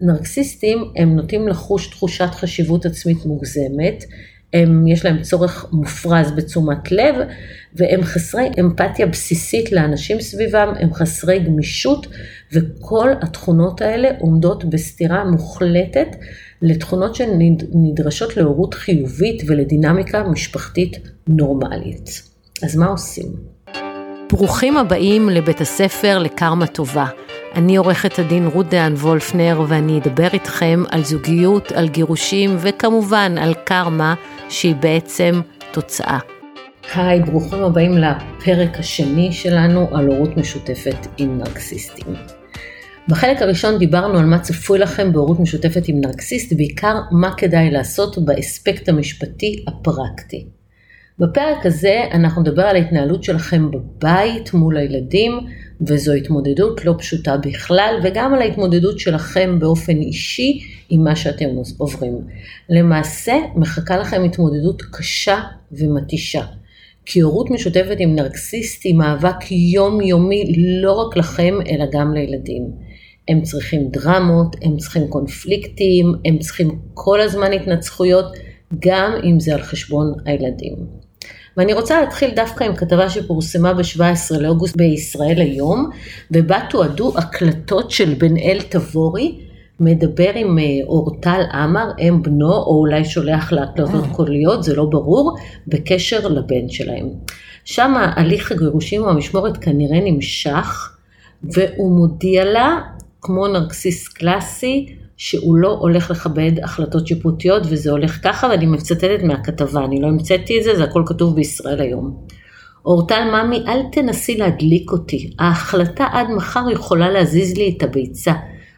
נרקסיסטים הם נוטים לחוש תחושת חשיבות עצמית מוגזמת, הם, יש להם צורך מופרז בתשומת לב, והם חסרי אמפתיה בסיסית לאנשים סביבם, הם חסרי גמישות, וכל התכונות האלה עומדות בסתירה מוחלטת לתכונות שנדרשות להורות חיובית ולדינמיקה משפחתית נורמלית. אז מה עושים? ברוכים הבאים לבית הספר לקרמה טובה. אני עורכת הדין רות דהן וולפנר ואני אדבר איתכם על זוגיות, על גירושים וכמובן על קרמה שהיא בעצם תוצאה. היי, ברוכים הבאים לפרק השני שלנו על הורות משותפת עם נרקסיסטים. בחלק הראשון דיברנו על מה צפוי לכם בהורות משותפת עם נרקסיסט, בעיקר מה כדאי לעשות באספקט המשפטי הפרקטי. בפרק הזה אנחנו נדבר על ההתנהלות שלכם בבית מול הילדים, וזו התמודדות לא פשוטה בכלל, וגם על ההתמודדות שלכם באופן אישי עם מה שאתם עוברים. למעשה, מחכה לכם התמודדות קשה ומתישה. כי הורות משותפת עם נרקסיסט היא מאבק יומיומי לא רק לכם, אלא גם לילדים. הם צריכים דרמות, הם צריכים קונפליקטים, הם צריכים כל הזמן התנצחויות, גם אם זה על חשבון הילדים. ואני רוצה להתחיל דווקא עם כתבה שפורסמה ב-17 לאוגוסט בישראל היום, ובה תועדו הקלטות של בן אל תבורי, מדבר עם אה, אורטל עמר, אם בנו, או אולי שולח להקלטות אה. קוליות, זה לא ברור, בקשר לבן שלהם. שם הליך הגירושים והמשמורת כנראה נמשך, והוא מודיע לה, כמו נרקסיס קלאסי, שהוא לא הולך לכבד החלטות שיפוטיות וזה הולך ככה ואני מצטטת מהכתבה, אני לא המצאתי את זה, זה הכל כתוב בישראל היום. אורטל ממי, אל תנסי להדליק אותי, ההחלטה עד מחר יכולה להזיז לי את הביצה.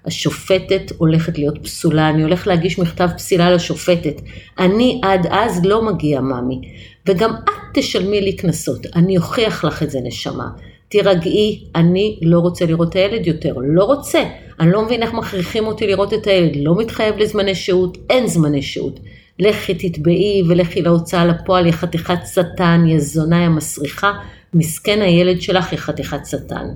השופטת הולכת להיות פסולה, אני הולך להגיש מכתב פסילה לשופטת. אני עד אז לא מגיע ממי, וגם את תשלמי לי קנסות, אני אוכיח לך את זה נשמה. תירגעי, אני לא רוצה לראות את הילד יותר, לא רוצה. אני לא מבין איך מכריחים אותי לראות את הילד, לא מתחייב לזמני שהות, אין זמני שהות. לכי תתבעי ולכי להוצאה לפועל, יא חתיכת שטן, יא זונה, יא מסריחה, מסכן הילד שלך, יא חתיכת שטן.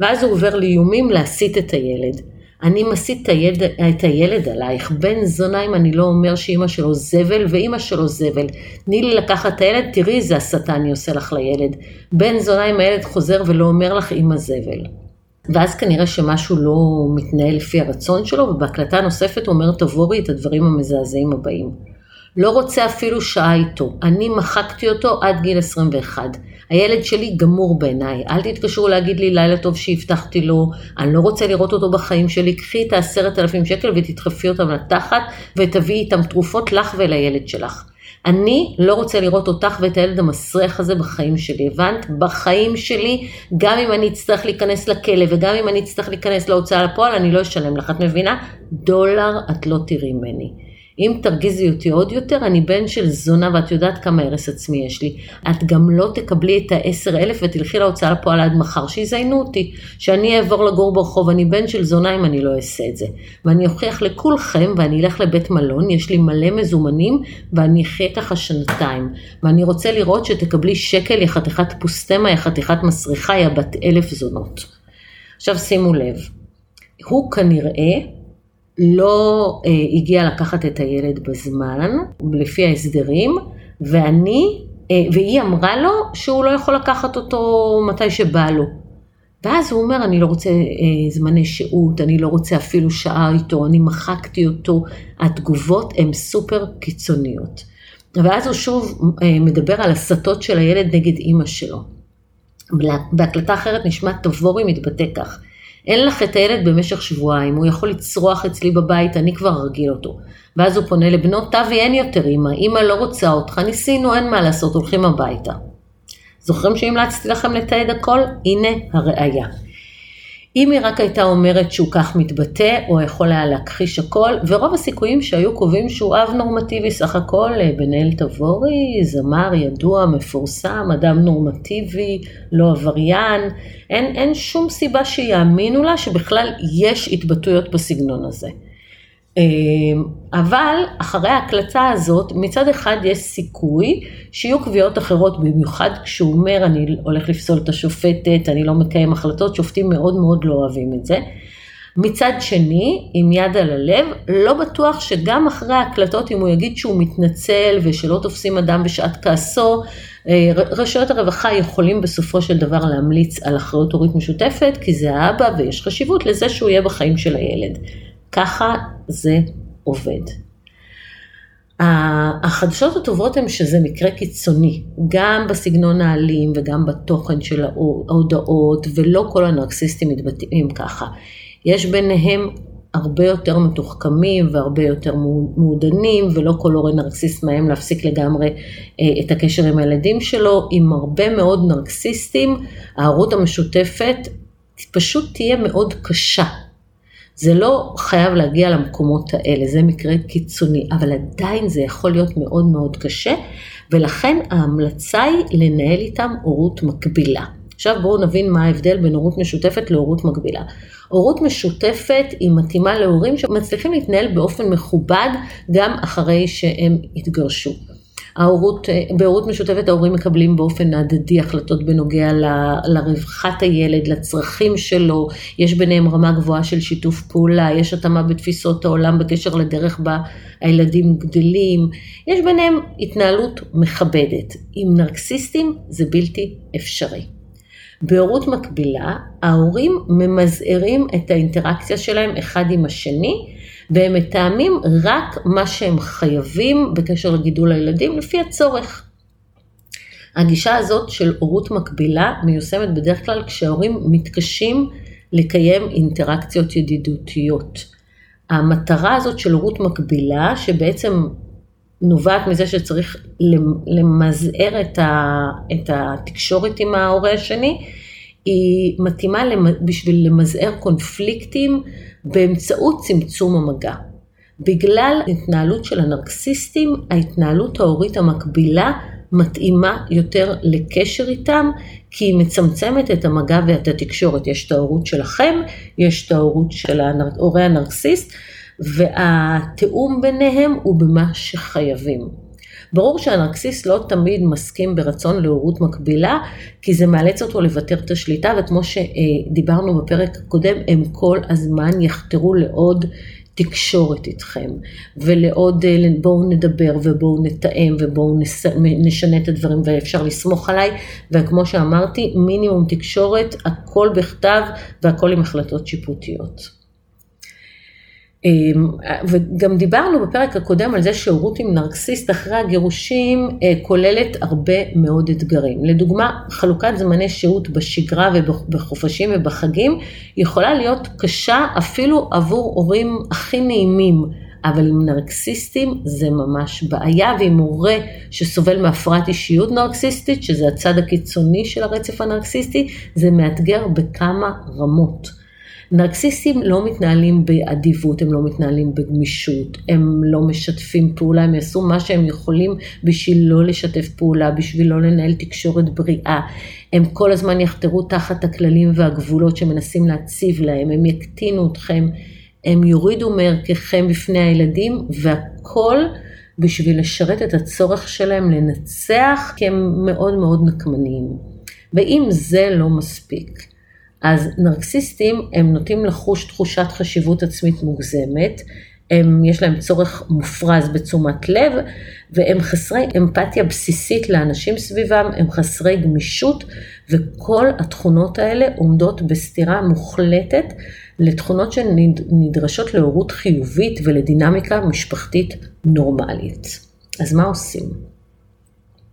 ואז הוא עובר לאיומים להסיט את הילד. אני מסית את הילד, את הילד עלייך, בן זונה אם אני לא אומר שאימא שלו זבל ואימא שלו זבל. תני לי לקחת את הילד, תראי איזה הסתה אני עושה לך לילד. בן זונה אם הילד חוזר ולא אומר לך אימא זבל. ואז כנראה שמשהו לא מתנהל לפי הרצון שלו, ובהקלטה נוספת הוא אומר תבורי את הדברים המזעזעים הבאים. לא רוצה אפילו שעה איתו, אני מחקתי אותו עד גיל 21. הילד שלי גמור בעיניי, אל תתקשרו להגיד לי לילה טוב שהבטחתי לו, אני לא רוצה לראות אותו בחיים שלי, קחי את העשרת אלפים שקל ותדחפי אותם לתחת ותביאי איתם תרופות לך ולילד שלך. אני לא רוצה לראות אותך ואת הילד המסריח הזה בחיים שלי, הבנת? בחיים שלי, גם אם אני אצטרך להיכנס לכלא וגם אם אני אצטרך להיכנס להוצאה לפועל, אני לא אשלם לך, את מבינה? דולר את לא תראי ממני. אם תרגיזי אותי עוד יותר, אני בן של זונה ואת יודעת כמה הרס עצמי יש לי. את גם לא תקבלי את העשר אלף ותלכי להוצאה לפועל עד מחר, שיזיינו אותי. שאני אעבור לגור ברחוב, אני בן של זונה אם אני לא אעשה את זה. ואני אוכיח לכולכם ואני אלך לבית מלון, יש לי מלא מזומנים ואני אחיה ככה שנתיים. ואני רוצה לראות שתקבלי שקל, יא חתיכת פוסטמה, יא חתיכת מסריחה, יא בת אלף זונות. עכשיו שימו לב, הוא כנראה לא אה, הגיע לקחת את הילד בזמן, לפי ההסדרים, ואני, אה, והיא אמרה לו שהוא לא יכול לקחת אותו מתי שבא לו. ואז הוא אומר, אני לא רוצה אה, זמני שהות, אני לא רוצה אפילו שעה איתו, אני מחקתי אותו, התגובות הן סופר קיצוניות. ואז הוא שוב אה, מדבר על הסתות של הילד נגד אימא שלו. בהקלטה אחרת נשמע תבורי מתבטא כך. אין לך את הילד במשך שבועיים, הוא יכול לצרוח אצלי בבית, אני כבר ארגיל אותו. ואז הוא פונה לבנו, תבי אין יותר אמא, אמא לא רוצה אותך, ניסינו, אין מה לעשות, הולכים הביתה. זוכרים שהמלצתי לכם לתעד הכל? הנה הראייה. אם היא רק הייתה אומרת שהוא כך מתבטא, הוא יכול היה להכחיש הכל, ורוב הסיכויים שהיו קובעים שהוא אב נורמטיבי סך הכל, אה, בן-אל תבורי, זמר ידוע, מפורסם, אדם נורמטיבי, לא עבריין, אין, אין שום סיבה שיאמינו לה שבכלל יש התבטאויות בסגנון הזה. אמ, אבל אחרי ההקלטה הזאת, מצד אחד יש סיכוי שיהיו קביעות אחרות, במיוחד כשהוא אומר אני הולך לפסול את השופטת, אני לא מקיים החלטות, שופטים מאוד מאוד לא אוהבים את זה. מצד שני, עם יד על הלב, לא בטוח שגם אחרי ההקלטות, אם הוא יגיד שהוא מתנצל ושלא תופסים אדם בשעת כעסו, אה, רשויות הרווחה יכולים בסופו של דבר להמליץ על אחריות הורית משותפת, כי זה האבא ויש חשיבות לזה שהוא יהיה בחיים של הילד. ככה זה עובד. החדשות הטובות הן שזה מקרה קיצוני, גם בסגנון האלים וגם בתוכן של ההודעות, ולא כל הנרקסיסטים מתבטאים ככה. יש ביניהם הרבה יותר מתוחכמים והרבה יותר מעודנים, ולא כל הורה נרקסיסט מהם להפסיק לגמרי אה, את הקשר עם הילדים שלו. עם הרבה מאוד נרקסיסטים, ההורות המשותפת פשוט תהיה מאוד קשה. זה לא חייב להגיע למקומות האלה, זה מקרה קיצוני, אבל עדיין זה יכול להיות מאוד מאוד קשה, ולכן ההמלצה היא לנהל איתם הורות מקבילה. עכשיו בואו נבין מה ההבדל בין הורות משותפת להורות מקבילה. הורות משותפת היא מתאימה להורים שמצליחים להתנהל באופן מכובד גם אחרי שהם התגרשו. ההורות, בהורות משותפת ההורים מקבלים באופן הדדי החלטות בנוגע ל, לרווחת הילד, לצרכים שלו, יש ביניהם רמה גבוהה של שיתוף פעולה, יש התאמה בתפיסות העולם בקשר לדרך בה הילדים גדלים, יש ביניהם התנהלות מכבדת. עם נרקסיסטים זה בלתי אפשרי. בהורות מקבילה, ההורים ממזערים את האינטראקציה שלהם אחד עם השני, והם מתאמים רק מה שהם חייבים בקשר לגידול הילדים לפי הצורך. הגישה הזאת של הורות מקבילה מיושמת בדרך כלל כשההורים מתקשים לקיים אינטראקציות ידידותיות. המטרה הזאת של הורות מקבילה, שבעצם נובעת מזה שצריך למזער את, התקשורת עם ההורה השני, היא מתאימה בשביל למזער קונפליקטים באמצעות צמצום המגע. בגלל התנהלות של הנרקסיסטים, ההתנהלות ההורית המקבילה מתאימה יותר לקשר איתם, כי היא מצמצמת את המגע ואת התקשורת. יש את ההורות שלכם, יש את ההורות של ההורה הנרקסיסט, והתיאום ביניהם הוא במה שחייבים. ברור שהנרקסיסט לא תמיד מסכים ברצון להורות מקבילה, כי זה מאלץ אותו לוותר את השליטה, וכמו שדיברנו בפרק הקודם, הם כל הזמן יחתרו לעוד תקשורת איתכם, ולעוד בואו נדבר ובואו נתאם ובואו נשנה את הדברים ואפשר לסמוך עליי, וכמו שאמרתי, מינימום תקשורת, הכל בכתב והכל עם החלטות שיפוטיות. אמ, וגם דיברנו בפרק הקודם על זה שהורות עם נרקסיסט אחרי הגירושים אה, כוללת הרבה מאוד אתגרים. לדוגמה, חלוקת זמני שהות בשגרה ובחופשים ובחגים יכולה להיות קשה אפילו עבור הורים הכי נעימים. אבל עם נרקסיסטים זה ממש בעיה, ועם הורה שסובל מהפרעת אישיות נרקסיסטית, שזה הצד הקיצוני של הרצף הנרקסיסטי, זה מאתגר בכמה רמות. נרקסיסטים לא מתנהלים באדיבות, הם לא מתנהלים בגמישות, הם לא משתפים פעולה, הם יעשו מה שהם יכולים בשביל לא לשתף פעולה, בשביל לא לנהל תקשורת בריאה. הם כל הזמן יחתרו תחת הכללים והגבולות שמנסים להציב להם, הם יקטינו אתכם, הם יורידו מערככם בפני הילדים, והכל בשביל לשרת את הצורך שלהם לנצח, כי הם מאוד מאוד נקמניים. ואם זה לא מספיק, אז נרקסיסטים הם נוטים לחוש תחושת חשיבות עצמית מוגזמת, הם, יש להם צורך מופרז בתשומת לב, והם חסרי אמפתיה בסיסית לאנשים סביבם, הם חסרי גמישות, וכל התכונות האלה עומדות בסתירה מוחלטת לתכונות שנדרשות להורות חיובית ולדינמיקה משפחתית נורמלית. אז מה עושים?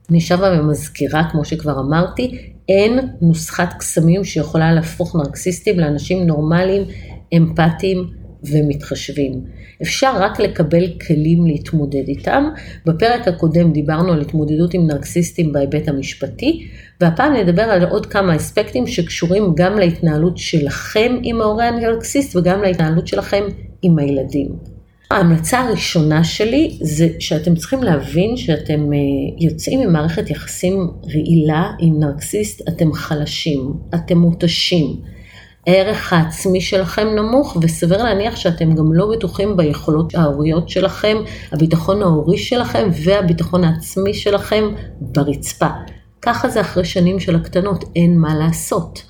אני שבה ומזכירה, כמו שכבר אמרתי, אין נוסחת קסמים שיכולה להפוך נרקסיסטים לאנשים נורמליים, אמפתיים ומתחשבים. אפשר רק לקבל כלים להתמודד איתם. בפרק הקודם דיברנו על התמודדות עם נרקסיסטים בהיבט המשפטי, והפעם נדבר על עוד כמה אספקטים שקשורים גם להתנהלות שלכם עם ההורה הנרקסיסט וגם להתנהלות שלכם עם הילדים. ההמלצה הראשונה שלי זה שאתם צריכים להבין שאתם אה, יוצאים ממערכת יחסים רעילה עם נרקסיסט, אתם חלשים, אתם מותשים. הערך העצמי שלכם נמוך וסביר להניח שאתם גם לא בטוחים ביכולות ההוריות שלכם, הביטחון ההורי שלכם והביטחון העצמי שלכם ברצפה. ככה זה אחרי שנים של הקטנות, אין מה לעשות.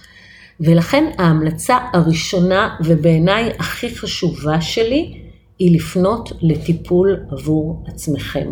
ולכן ההמלצה הראשונה ובעיניי הכי חשובה שלי היא לפנות לטיפול עבור עצמכם.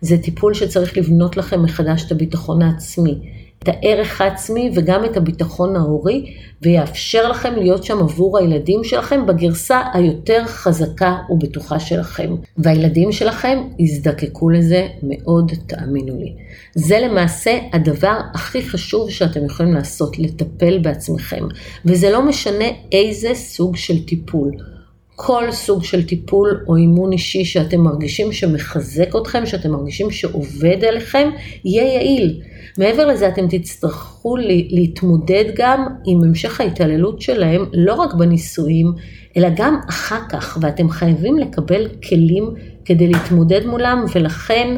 זה טיפול שצריך לבנות לכם מחדש את הביטחון העצמי, את הערך העצמי וגם את הביטחון ההורי, ויאפשר לכם להיות שם עבור הילדים שלכם בגרסה היותר חזקה ובטוחה שלכם. והילדים שלכם יזדקקו לזה מאוד, תאמינו לי. זה למעשה הדבר הכי חשוב שאתם יכולים לעשות, לטפל בעצמכם. וזה לא משנה איזה סוג של טיפול. כל סוג של טיפול או אימון אישי שאתם מרגישים שמחזק אתכם, שאתם מרגישים שעובד עליכם, יהיה יעיל. מעבר לזה אתם תצטרכו להתמודד גם עם המשך ההתעללות שלהם, לא רק בנישואים, אלא גם אחר כך, ואתם חייבים לקבל כלים כדי להתמודד מולם, ולכן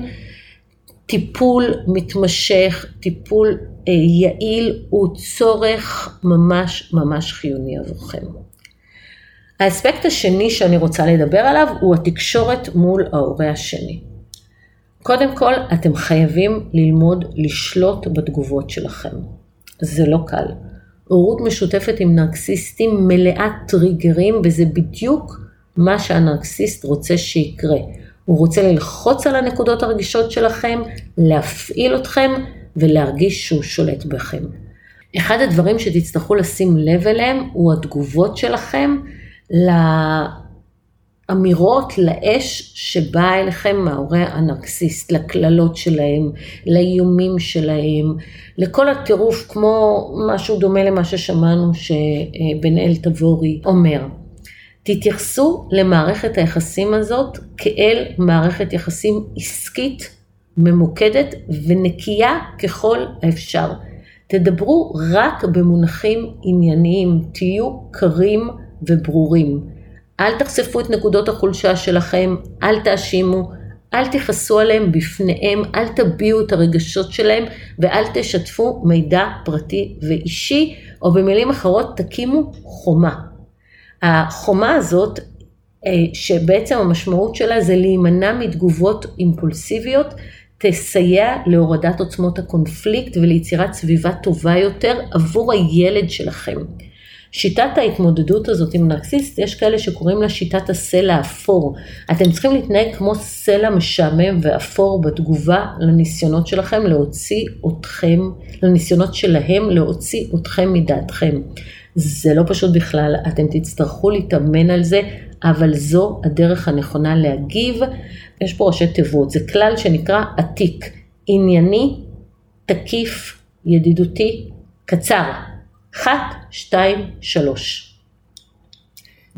טיפול מתמשך, טיפול אה, יעיל, הוא צורך ממש ממש חיוני עבורכם. האספקט השני שאני רוצה לדבר עליו הוא התקשורת מול ההורה השני. קודם כל, אתם חייבים ללמוד לשלוט בתגובות שלכם. זה לא קל. הורות משותפת עם נרקסיסטים מלאה טריגרים, וזה בדיוק מה שהנרקסיסט רוצה שיקרה. הוא רוצה ללחוץ על הנקודות הרגישות שלכם, להפעיל אתכם ולהרגיש שהוא שולט בכם. אחד הדברים שתצטרכו לשים לב אליהם הוא התגובות שלכם לאמירות, לאש שבאה אליכם מההורה הנרקסיסט, לקללות שלהם, לאיומים שלהם, לכל הטירוף כמו משהו דומה למה ששמענו שבן אל תבורי אומר. תתייחסו למערכת היחסים הזאת כאל מערכת יחסים עסקית, ממוקדת ונקייה ככל האפשר. תדברו רק במונחים ענייניים, תהיו קרים וברורים. אל תחשפו את נקודות החולשה שלכם, אל תאשימו, אל תכעסו עליהם בפניהם, אל תביעו את הרגשות שלהם ואל תשתפו מידע פרטי ואישי, או במילים אחרות תקימו חומה. החומה הזאת, אה, שבעצם המשמעות שלה זה להימנע מתגובות אימפולסיביות, תסייע להורדת עוצמות הקונפליקט וליצירת סביבה טובה יותר עבור הילד שלכם. שיטת ההתמודדות הזאת עם נרקסיסט, יש כאלה שקוראים לה שיטת הסלע האפור. אתם צריכים להתנהג כמו סלע משעמם ואפור בתגובה לניסיונות שלכם להוציא אתכם, לניסיונות שלהם להוציא אתכם מדעתכם. זה לא פשוט בכלל, אתם תצטרכו להתאמן על זה, אבל זו הדרך הנכונה להגיב. יש פה ראשי תיבות, זה כלל שנקרא עתיק, ענייני, תקיף, ידידותי, קצר. אחת, שתיים, שלוש.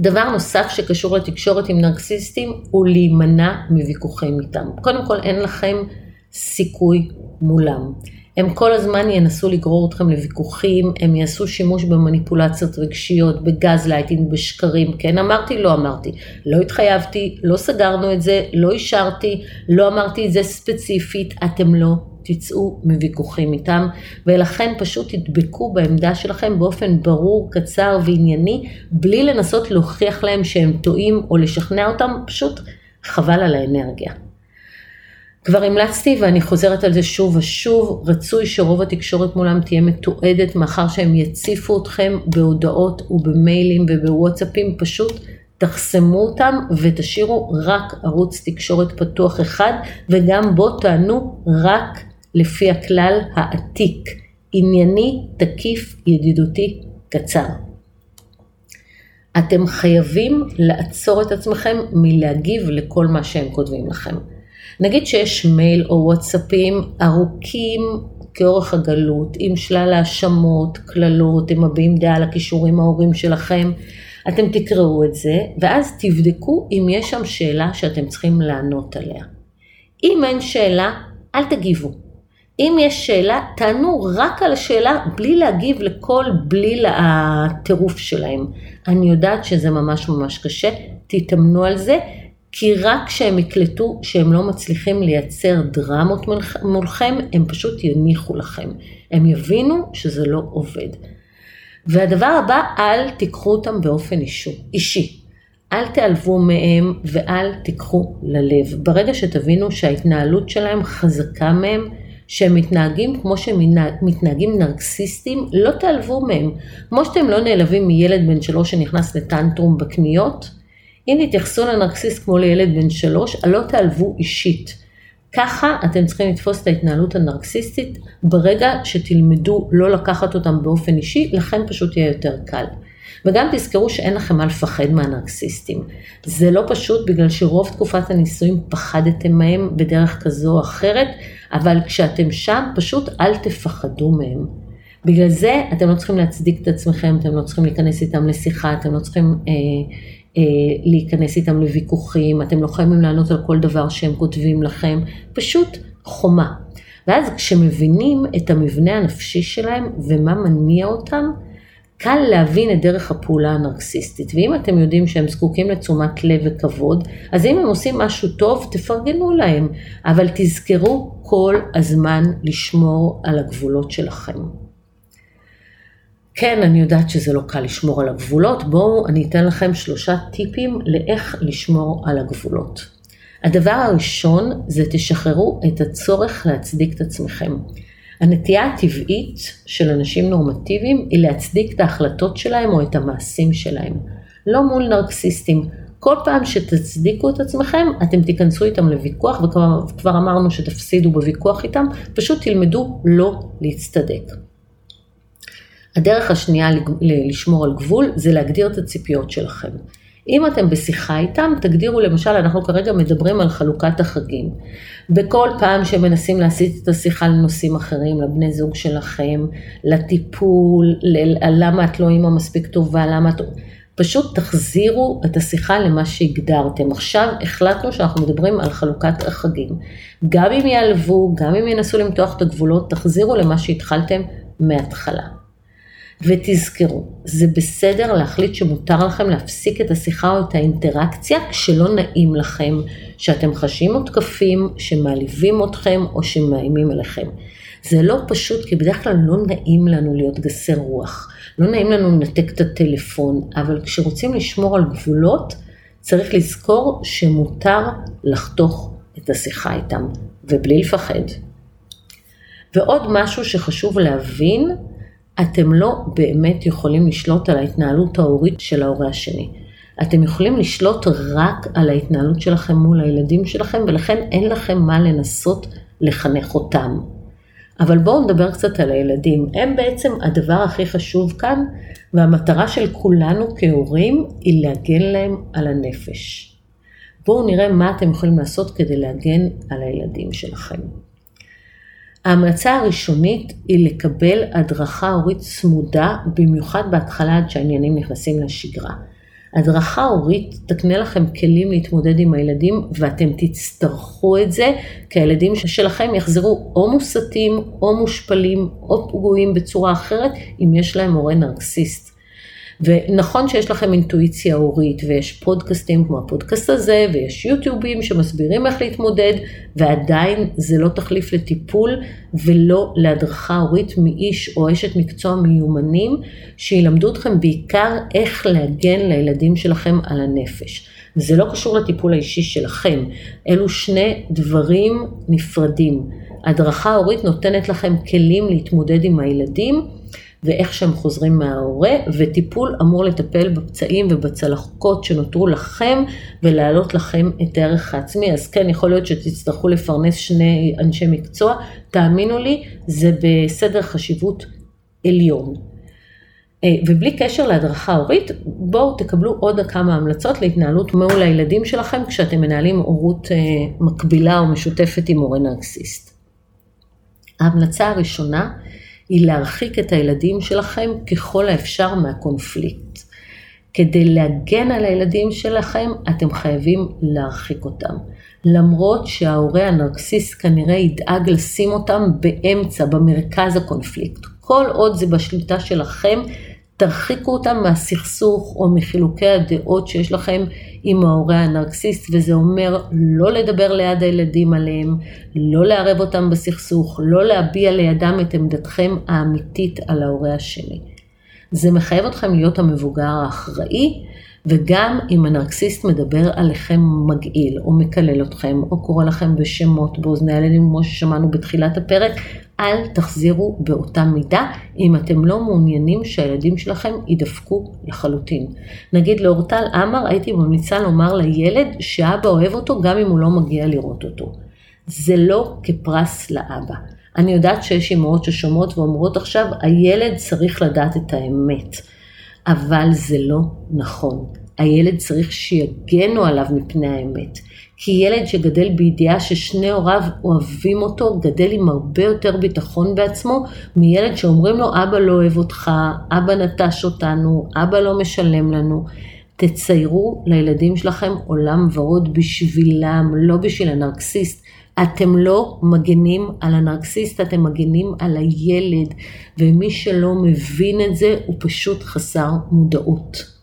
דבר נוסף שקשור לתקשורת עם נרקסיסטים הוא להימנע מוויכוחים איתם. קודם כל אין לכם סיכוי מולם. הם כל הזמן ינסו לגרור אתכם לוויכוחים, הם יעשו שימוש במניפולציות רגשיות, בגז לייטינג, בשקרים, כן אמרתי, לא אמרתי, לא התחייבתי, לא סגרנו את זה, לא אישרתי, לא אמרתי את זה ספציפית, אתם לא תצאו מוויכוחים איתם, ולכן פשוט תדבקו בעמדה שלכם באופן ברור, קצר וענייני, בלי לנסות להוכיח להם שהם טועים או לשכנע אותם, פשוט חבל על האנרגיה. כבר המלצתי ואני חוזרת על זה שוב ושוב, רצוי שרוב התקשורת מולם תהיה מתועדת מאחר שהם יציפו אתכם בהודעות ובמיילים ובוואטסאפים, פשוט תחסמו אותם ותשאירו רק ערוץ תקשורת פתוח אחד וגם בו תענו רק לפי הכלל העתיק, ענייני, תקיף, ידידותי, קצר. אתם חייבים לעצור את עצמכם מלהגיב לכל מה שהם כותבים לכם. נגיד שיש מייל או וואטסאפים ארוכים כאורך הגלות, עם שלל האשמות, קללות, הם מביעים דעה על הכישורים ההורים שלכם, אתם תקראו את זה, ואז תבדקו אם יש שם שאלה שאתם צריכים לענות עליה. אם אין שאלה, אל תגיבו. אם יש שאלה, תענו רק על השאלה בלי להגיב לכל בליל הטירוף שלהם. אני יודעת שזה ממש ממש קשה, תתאמנו על זה, כי רק כשהם יקלטו שהם לא מצליחים לייצר דרמות מולכם, הם פשוט יניחו לכם. הם יבינו שזה לא עובד. והדבר הבא, אל תיקחו אותם באופן אישי. אל תיעלבו מהם ואל תיקחו ללב. ברגע שתבינו שההתנהלות שלהם חזקה מהם, שהם מתנהגים כמו שהם מתנהגים נרקסיסטים, לא תעלבו מהם. כמו שאתם לא נעלבים מילד בן שלוש שנכנס לטנטרום בקניות, אם תתייחסו לנרקסיסט כמו לילד בן שלוש, לא תעלבו אישית. ככה אתם צריכים לתפוס את ההתנהלות הנרקסיסטית ברגע שתלמדו לא לקחת אותם באופן אישי, לכן פשוט יהיה יותר קל. וגם תזכרו שאין לכם מה לפחד מהנרקסיסטים. זה לא פשוט בגלל שרוב תקופת הנישואים פחדתם מהם בדרך כזו או אחרת, אבל כשאתם שם פשוט אל תפחדו מהם. בגלל זה אתם לא צריכים להצדיק את עצמכם, אתם לא צריכים להיכנס איתם לשיחה, אתם לא צריכים אה, אה, להיכנס איתם לוויכוחים, אתם לא חייבים לענות על כל דבר שהם כותבים לכם, פשוט חומה. ואז כשמבינים את המבנה הנפשי שלהם ומה מניע אותם, קל להבין את דרך הפעולה הנרקסיסטית. ואם אתם יודעים שהם זקוקים לתשומת לב וכבוד, אז אם הם עושים משהו טוב, תפרגנו להם, אבל תזכרו כל הזמן לשמור על הגבולות שלכם. כן, אני יודעת שזה לא קל לשמור על הגבולות, בואו אני אתן לכם שלושה טיפים לאיך לשמור על הגבולות. הדבר הראשון זה תשחררו את הצורך להצדיק את עצמכם. הנטייה הטבעית של אנשים נורמטיביים היא להצדיק את ההחלטות שלהם או את המעשים שלהם. לא מול נרקסיסטים. כל פעם שתצדיקו את עצמכם, אתם תיכנסו איתם לוויכוח, וכבר אמרנו שתפסידו בוויכוח איתם, פשוט תלמדו לא להצטדק. הדרך השנייה לשמור על גבול זה להגדיר את הציפיות שלכם. אם אתם בשיחה איתם, תגדירו למשל, אנחנו כרגע מדברים על חלוקת החגים. בכל פעם שמנסים להסיט את השיחה לנושאים אחרים, לבני זוג שלכם, לטיפול, למה את לא אימא מספיק טובה, למה את... פשוט תחזירו את השיחה למה שהגדרתם. עכשיו החלטנו שאנחנו מדברים על חלוקת החגים. גם אם יעלבו, גם אם ינסו למתוח את הגבולות, תחזירו למה שהתחלתם מההתחלה. ותזכרו, זה בסדר להחליט שמותר לכם להפסיק את השיחה או את האינטראקציה כשלא נעים לכם, שאתם חשים מותקפים, שמעליבים אתכם או שמאיימים עליכם. זה לא פשוט, כי בדרך כלל לא נעים לנו להיות גסי רוח, לא נעים לנו לנתק את הטלפון, אבל כשרוצים לשמור על גבולות, צריך לזכור שמותר לחתוך את השיחה איתם, ובלי לפחד. ועוד משהו שחשוב להבין, אתם לא באמת יכולים לשלוט על ההתנהלות ההורית של ההורה השני. אתם יכולים לשלוט רק על ההתנהלות שלכם מול הילדים שלכם, ולכן אין לכם מה לנסות לחנך אותם. אבל בואו נדבר קצת על הילדים. הם בעצם הדבר הכי חשוב כאן, והמטרה של כולנו כהורים היא להגן להם על הנפש. בואו נראה מה אתם יכולים לעשות כדי להגן על הילדים שלכם. ההמלצה הראשונית היא לקבל הדרכה הורית צמודה, במיוחד בהתחלה עד שהעניינים נכנסים לשגרה. הדרכה הורית תקנה לכם כלים להתמודד עם הילדים ואתם תצטרכו את זה כי הילדים שלכם יחזרו או מוסתים או מושפלים או פגועים בצורה אחרת אם יש להם הורה נרקסיסט. ונכון שיש לכם אינטואיציה הורית ויש פודקאסטים כמו הפודקאסט הזה ויש יוטיובים שמסבירים איך להתמודד ועדיין זה לא תחליף לטיפול ולא להדרכה הורית מאיש או אשת מקצוע מיומנים שילמדו אתכם בעיקר איך להגן לילדים שלכם על הנפש. זה לא קשור לטיפול האישי שלכם, אלו שני דברים נפרדים. הדרכה הורית נותנת לכם כלים להתמודד עם הילדים ואיך שהם חוזרים מההורה, וטיפול אמור לטפל בפצעים ובצלקות שנותרו לכם ולהעלות לכם את הערך העצמי. אז כן, יכול להיות שתצטרכו לפרנס שני אנשי מקצוע, תאמינו לי, זה בסדר חשיבות עליון. אה, ובלי קשר להדרכה הורית, בואו תקבלו עוד כמה המלצות להתנהלות מול הילדים שלכם כשאתם מנהלים הורות אה, מקבילה או משותפת עם הורה נרקסיסט. ההמלצה הראשונה היא להרחיק את הילדים שלכם ככל האפשר מהקונפליקט. כדי להגן על הילדים שלכם, אתם חייבים להרחיק אותם. למרות שההורה הנרקסיסט כנראה ידאג לשים אותם באמצע, במרכז הקונפליקט. כל עוד זה בשליטה שלכם, תרחיקו אותם מהסכסוך או מחילוקי הדעות שיש לכם עם ההורה הנרקסיסט, וזה אומר לא לדבר ליד הילדים עליהם, לא לערב אותם בסכסוך, לא להביע לידם את עמדתכם האמיתית על ההורה השני. זה מחייב אתכם להיות המבוגר האחראי, וגם אם הנרקסיסט מדבר עליכם מגעיל, או מקלל אתכם, או קורא לכם בשמות באוזני הילדים, כמו ששמענו בתחילת הפרק, אל תחזירו באותה מידה אם אתם לא מעוניינים שהילדים שלכם יידפקו לחלוטין. נגיד לאורטל עמר הייתי ממליצה לומר לילד שאבא אוהב אותו גם אם הוא לא מגיע לראות אותו. זה לא כפרס לאבא. אני יודעת שיש אמהות ששומעות ואומרות עכשיו, הילד צריך לדעת את האמת. אבל זה לא נכון. הילד צריך שיגנו עליו מפני האמת. כי ילד שגדל בידיעה ששני הוריו אוהבים אותו, גדל עם הרבה יותר ביטחון בעצמו, מילד שאומרים לו, אבא לא אוהב אותך, אבא נטש אותנו, אבא לא משלם לנו. תציירו לילדים שלכם עולם ורוד בשבילם, לא בשביל הנרקסיסט. אתם לא מגנים על הנרקסיסט, אתם מגנים על הילד, ומי שלא מבין את זה הוא פשוט חסר מודעות.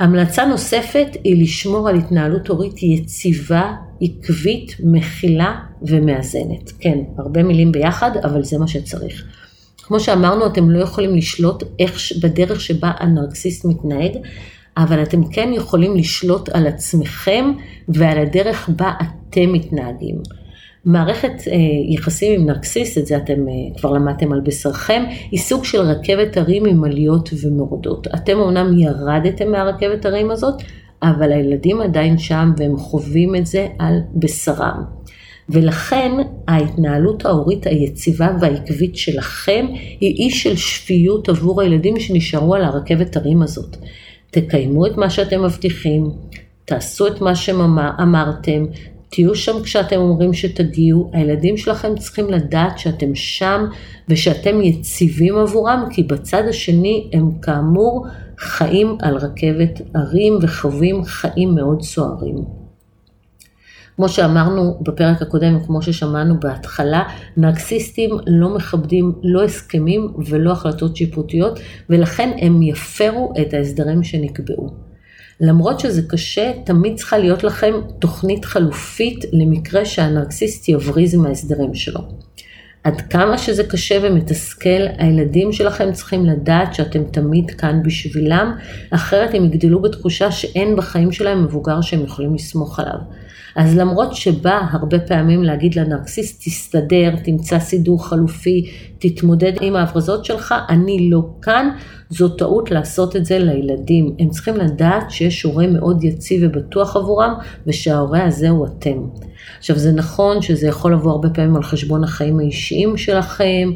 המלצה נוספת היא לשמור על התנהלות הורית יציבה, עקבית, מכילה ומאזנת. כן, הרבה מילים ביחד, אבל זה מה שצריך. כמו שאמרנו, אתם לא יכולים לשלוט איך, בדרך שבה הנרקסיסט מתנהג, אבל אתם כן יכולים לשלוט על עצמכם ועל הדרך בה אתם מתנהגים. מערכת אה, יחסים עם נרקסיס, את זה אתם אה, כבר למדתם על בשרכם, היא סוג של רכבת הרים עם עליות ומורדות. אתם אמנם ירדתם מהרכבת הרים הזאת, אבל הילדים עדיין שם והם חווים את זה על בשרם. ולכן ההתנהלות ההורית היציבה והעקבית שלכם היא אי של שפיות עבור הילדים שנשארו על הרכבת הרים הזאת. תקיימו את מה שאתם מבטיחים, תעשו את מה שאמרתם, תהיו שם כשאתם אומרים שתגיעו, הילדים שלכם צריכים לדעת שאתם שם ושאתם יציבים עבורם, כי בצד השני הם כאמור חיים על רכבת הרים וחווים חיים מאוד סוערים. כמו שאמרנו בפרק הקודם, כמו ששמענו בהתחלה, נרקסיסטים לא מכבדים לא הסכמים ולא החלטות שיפוטיות, ולכן הם יפרו את ההסדרים שנקבעו. למרות שזה קשה, תמיד צריכה להיות לכם תוכנית חלופית למקרה שהנרקסיסט יבריז מההסדרים שלו. עד כמה שזה קשה ומתסכל, הילדים שלכם צריכים לדעת שאתם תמיד כאן בשבילם, אחרת הם יגדלו בתחושה שאין בחיים שלהם מבוגר שהם יכולים לסמוך עליו. אז למרות שבא הרבה פעמים להגיד לנרקסיסט, תסתדר, תמצא סידור חלופי, תתמודד עם ההברזות שלך, אני לא כאן, זו טעות לעשות את זה לילדים. הם צריכים לדעת שיש הורה מאוד יציב ובטוח עבורם, ושההורה הזה הוא אתם. עכשיו זה נכון שזה יכול לבוא הרבה פעמים על חשבון החיים האישיים שלכם,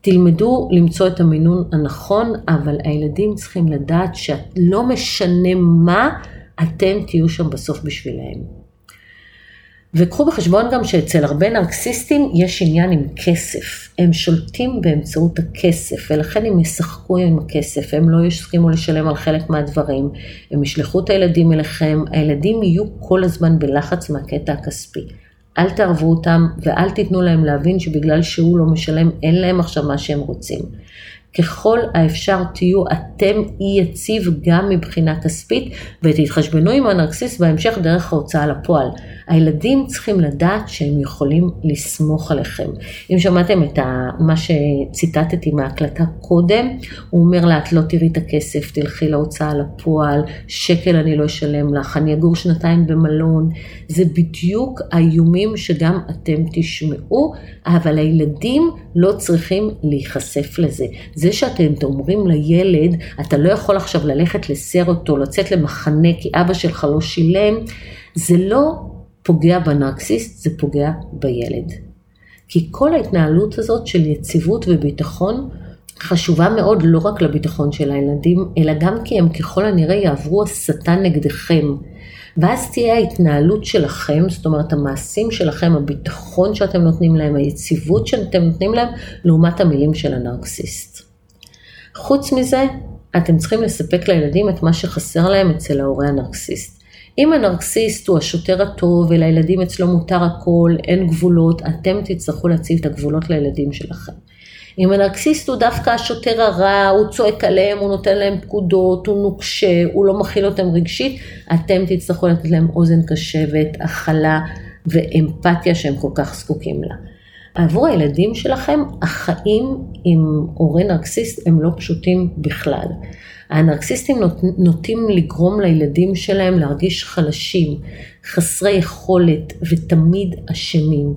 תלמדו למצוא את המינון הנכון, אבל הילדים צריכים לדעת שלא משנה מה, אתם תהיו שם בסוף בשבילם. וקחו בחשבון גם שאצל הרבה נרקסיסטים יש עניין עם כסף. הם שולטים באמצעות הכסף, ולכן הם ישחקו עם הכסף, הם לא יסכימו לשלם על חלק מהדברים, הם ישלחו את הילדים אליכם, הילדים יהיו כל הזמן בלחץ מהקטע הכספי. אל תערבו אותם ואל תיתנו להם להבין שבגלל שהוא לא משלם אין להם עכשיו מה שהם רוצים. ככל האפשר תהיו אתם אי יציב גם מבחינה כספית ותתחשבנו עם הנרקסיסט בהמשך דרך ההוצאה לפועל. הילדים צריכים לדעת שהם יכולים לסמוך עליכם. אם שמעתם את מה שציטטתי מההקלטה קודם, הוא אומר לה, את לא תראי את הכסף, תלכי להוצאה לפועל, שקל אני לא אשלם לך, אני אגור שנתיים במלון. זה בדיוק האיומים שגם אתם תשמעו, אבל הילדים לא צריכים להיחשף לזה. זה שאתם אומרים לילד, אתה לא יכול עכשיו ללכת לסרט או לצאת למחנה כי אבא שלך לא שילם, זה לא פוגע בנרקסיסט, זה פוגע בילד. כי כל ההתנהלות הזאת של יציבות וביטחון חשובה מאוד לא רק לביטחון של הילדים, אלא גם כי הם ככל הנראה יעברו הסתה נגדכם. ואז תהיה ההתנהלות שלכם, זאת אומרת המעשים שלכם, הביטחון שאתם נותנים להם, היציבות שאתם נותנים להם, לעומת המילים של הנרקסיסט. חוץ מזה, אתם צריכים לספק לילדים את מה שחסר להם אצל ההורה הנרקסיסט. אם הנרקסיסט הוא השוטר הטוב ולילדים אצלו מותר הכל, אין גבולות, אתם תצטרכו להציב את הגבולות לילדים שלכם. אם הנרקסיסט הוא דווקא השוטר הרע, הוא צועק עליהם, הוא נותן להם פקודות, הוא נוקשה, הוא לא מכיל אותם רגשית, אתם תצטרכו לתת להם אוזן קשבת, הכלה ואמפתיה שהם כל כך זקוקים לה. עבור הילדים שלכם, החיים עם הורה נרקסיסט הם לא פשוטים בכלל. הנרקסיסטים נוטים לגרום לילדים שלהם להרגיש חלשים, חסרי יכולת ותמיד אשמים.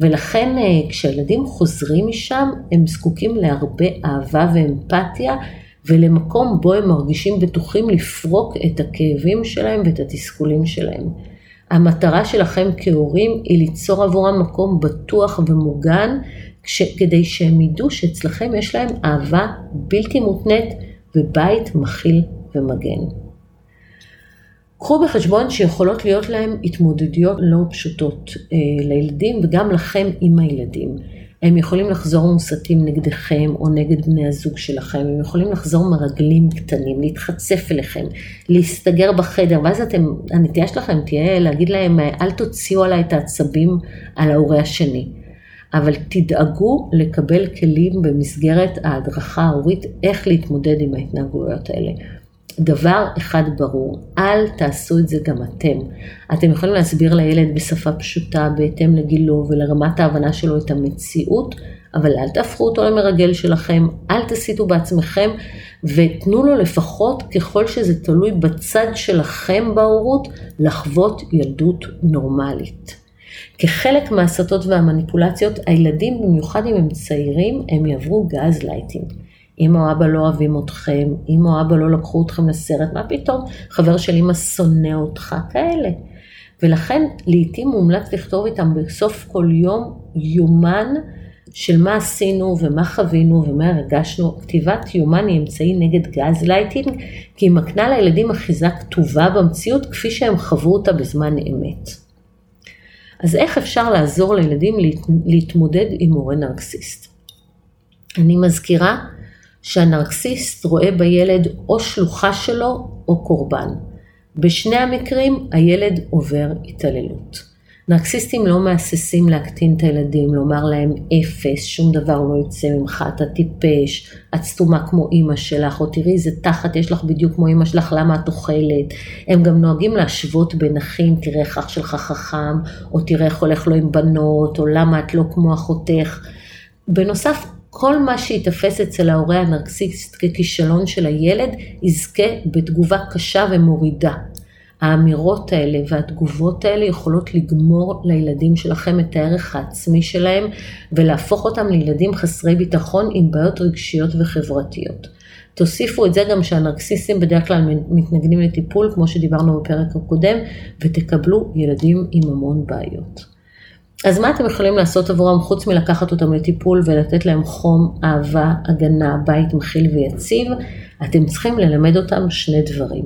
ולכן אה, כשהילדים חוזרים משם הם זקוקים להרבה אהבה ואמפתיה ולמקום בו הם מרגישים בטוחים לפרוק את הכאבים שלהם ואת התסכולים שלהם. המטרה שלכם כהורים היא ליצור עבורם מקום בטוח ומוגן כש, כדי שהם ידעו שאצלכם יש להם אהבה בלתי מותנית ובית מכיל ומגן. קחו בחשבון שיכולות להיות להם התמודדויות לא פשוטות אה, לילדים וגם לכם עם הילדים. הם יכולים לחזור מוסתים נגדכם או נגד בני הזוג שלכם, הם יכולים לחזור מרגלים קטנים, להתחצף אליכם, להסתגר בחדר, ואז אתם, הנטייה שלכם תהיה להגיד להם, אל תוציאו עליי את העצבים על ההורה השני. אבל תדאגו לקבל כלים במסגרת ההדרכה ההורית איך להתמודד עם ההתנהגויות האלה. דבר אחד ברור, אל תעשו את זה גם אתם. אתם יכולים להסביר לילד בשפה פשוטה בהתאם לגילו ולרמת ההבנה שלו את המציאות, אבל אל תהפכו אותו למרגל שלכם, אל תסיתו בעצמכם ותנו לו לפחות ככל שזה תלוי בצד שלכם בהורות לחוות ילדות נורמלית. כחלק מההסתות והמניפולציות, הילדים, במיוחד אם הם צעירים, הם יעברו גז לייטינג. אמא או אבא לא אוהבים אתכם, אמא או אבא לא לקחו אתכם לסרט, מה פתאום, חבר של אמא שונא אותך, כאלה. ולכן לעתים מומלץ לכתוב איתם בסוף כל יום יומן של מה עשינו ומה חווינו ומה הרגשנו. כתיבת יומן היא אמצעי נגד גז לייטינג, כי היא מקנה לילדים אחיזה כתובה במציאות כפי שהם חוו אותה בזמן אמת. אז איך אפשר לעזור לילדים להתמודד עם הורה נרקסיסט? אני מזכירה שהנרקסיסט רואה בילד או שלוחה שלו או קורבן. בשני המקרים הילד עובר התעללות. נרקסיסטים לא מהססים להקטין את הילדים, לומר להם אפס, שום דבר לא יוצא ממך, אתה טיפש, את סתומה כמו אימא שלך, או תראי איזה תחת יש לך בדיוק כמו אימא שלך, למה את אוכלת? הם גם נוהגים להשוות בין אחים, תראה איך אח שלך חכם, או תראה איך הולך לו עם בנות, או למה את לא כמו אחותך. בנוסף, כל מה שיתפס אצל ההורה הנרקסיסט ככישלון של הילד, יזכה בתגובה קשה ומורידה. האמירות האלה והתגובות האלה יכולות לגמור לילדים שלכם את הערך העצמי שלהם ולהפוך אותם לילדים חסרי ביטחון עם בעיות רגשיות וחברתיות. תוסיפו את זה גם שהנרקסיסטים בדרך כלל מתנגדים לטיפול, כמו שדיברנו בפרק הקודם, ותקבלו ילדים עם המון בעיות. אז מה אתם יכולים לעשות עבורם חוץ מלקחת אותם לטיפול ולתת להם חום, אהבה, הגנה, בית מכיל ויציב? אתם צריכים ללמד אותם שני דברים.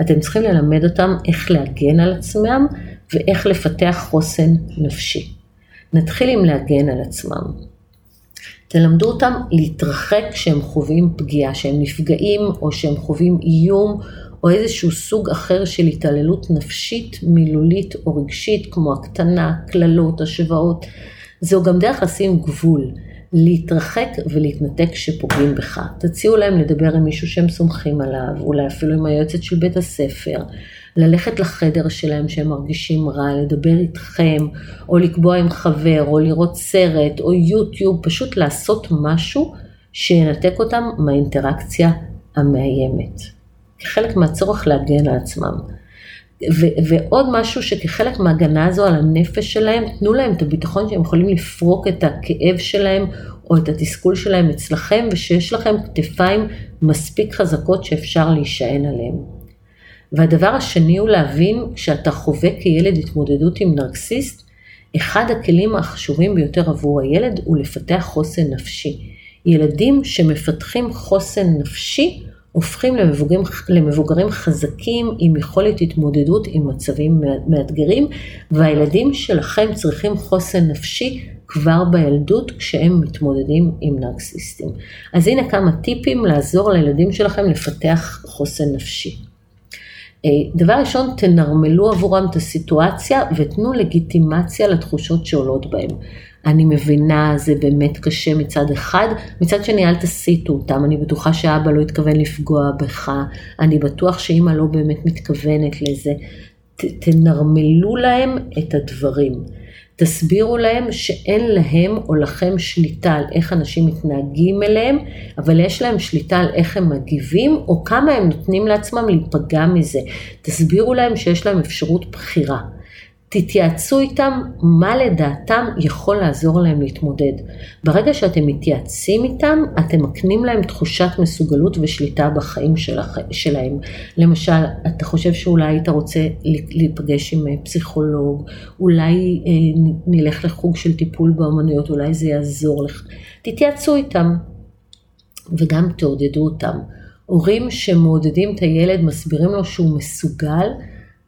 אתם צריכים ללמד אותם איך להגן על עצמם ואיך לפתח חוסן נפשי. נתחיל עם להגן על עצמם. תלמדו אותם להתרחק כשהם חווים פגיעה, שהם נפגעים או שהם חווים איום או איזשהו סוג אחר של התעללות נפשית, מילולית או רגשית, כמו הקטנה, קללות, השוואות. זו גם דרך לשים גבול, להתרחק ולהתנתק כשפוגעים בך. תציעו להם לדבר עם מישהו שהם סומכים עליו, אולי אפילו עם היועצת של בית הספר, ללכת לחדר שלהם שהם מרגישים רע, לדבר איתכם, או לקבוע עם חבר, או לראות סרט, או יוטיוב, פשוט לעשות משהו שינתק אותם מהאינטראקציה המאיימת. כחלק מהצורך להגן על עצמם. ו- ועוד משהו שכחלק מההגנה הזו על הנפש שלהם, תנו להם את הביטחון שהם יכולים לפרוק את הכאב שלהם או את התסכול שלהם אצלכם, ושיש לכם כתפיים מספיק חזקות שאפשר להישען עליהם. והדבר השני הוא להבין, כשאתה חווה כילד התמודדות עם נרקסיסט, אחד הכלים החשובים ביותר עבור הילד הוא לפתח חוסן נפשי. ילדים שמפתחים חוסן נפשי הופכים למבוגרים, למבוגרים חזקים עם יכולת התמודדות עם מצבים מאתגרים, והילדים שלכם צריכים חוסן נפשי כבר בילדות כשהם מתמודדים עם נרקסיסטים. אז הנה כמה טיפים לעזור לילדים שלכם לפתח חוסן נפשי. אה, דבר ראשון, תנרמלו עבורם את הסיטואציה ותנו לגיטימציה לתחושות שעולות בהם. אני מבינה, זה באמת קשה מצד אחד, מצד שני אל תסיטו אותם, אני בטוחה שאבא לא התכוון לפגוע בך, אני בטוח שאימא לא באמת מתכוונת לזה. תנרמלו להם את הדברים. תסבירו להם שאין להם או לכם שליטה על איך אנשים מתנהגים אליהם, אבל יש להם שליטה על איך הם מגיבים, או כמה הם נותנים לעצמם להיפגע מזה. תסבירו להם שיש להם אפשרות בחירה. תתייעצו איתם מה לדעתם יכול לעזור להם להתמודד. ברגע שאתם מתייעצים איתם, אתם מקנים להם תחושת מסוגלות ושליטה בחיים שלהם. למשל, אתה חושב שאולי היית רוצה להיפגש עם אה, פסיכולוג, אולי אה, נלך לחוג של טיפול באמנויות, אולי זה יעזור לך. תתייעצו איתם וגם תעודדו אותם. הורים שמעודדים את הילד, מסבירים לו שהוא מסוגל,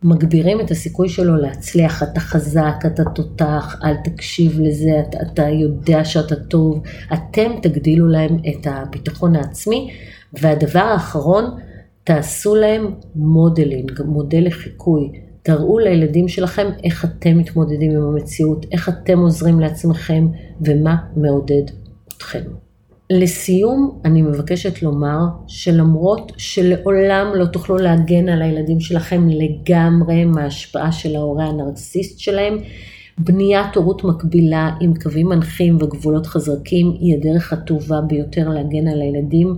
מגבירים את הסיכוי שלו להצליח, אתה חזק, אתה תותח, אל תקשיב לזה, אתה, אתה יודע שאתה טוב, אתם תגדילו להם את הביטחון העצמי. והדבר האחרון, תעשו להם modeling, מודל לחיקוי. תראו לילדים שלכם איך אתם מתמודדים עם המציאות, איך אתם עוזרים לעצמכם ומה מעודד אתכם. לסיום, אני מבקשת לומר שלמרות שלעולם לא תוכלו להגן על הילדים שלכם לגמרי מההשפעה של ההורה הנרקסיסט שלהם, בניית הורות מקבילה עם קווים מנחים וגבולות חזקים היא הדרך הטובה ביותר להגן על הילדים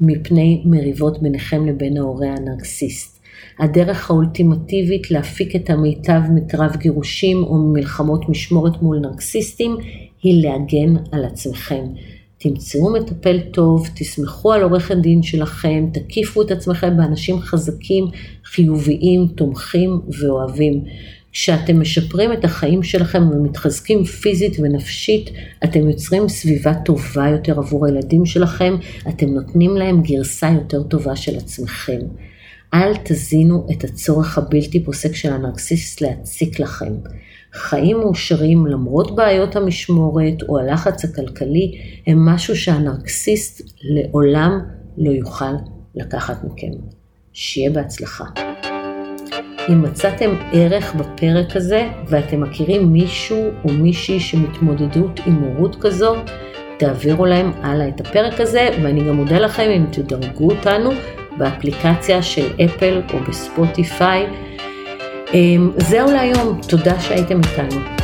מפני מריבות ביניכם לבין ההורה הנרקסיסט. הדרך האולטימטיבית להפיק את המיטב מקרב גירושים או ממלחמות משמורת מול נרקסיסטים היא להגן על עצמכם. תמצאו מטפל טוב, תסמכו על עורך הדין שלכם, תקיפו את עצמכם באנשים חזקים, חיוביים, תומכים ואוהבים. כשאתם משפרים את החיים שלכם ומתחזקים פיזית ונפשית, אתם יוצרים סביבה טובה יותר עבור הילדים שלכם, אתם נותנים להם גרסה יותר טובה של עצמכם. אל תזינו את הצורך הבלתי פוסק של הנרקסיסט להציק לכם. חיים מאושרים למרות בעיות המשמורת או הלחץ הכלכלי הם משהו שהנרקסיסט לעולם לא יוכל לקחת מכם. שיהיה בהצלחה. אם מצאתם ערך בפרק הזה ואתם מכירים מישהו או מישהי שמתמודדות עם הורות כזו, תעבירו להם הלאה את הפרק הזה, ואני גם מודה לכם אם תדרגו אותנו באפליקציה של אפל או בספוטיפיי. אמ, זהו להיום, תודה שהייתם איתנו.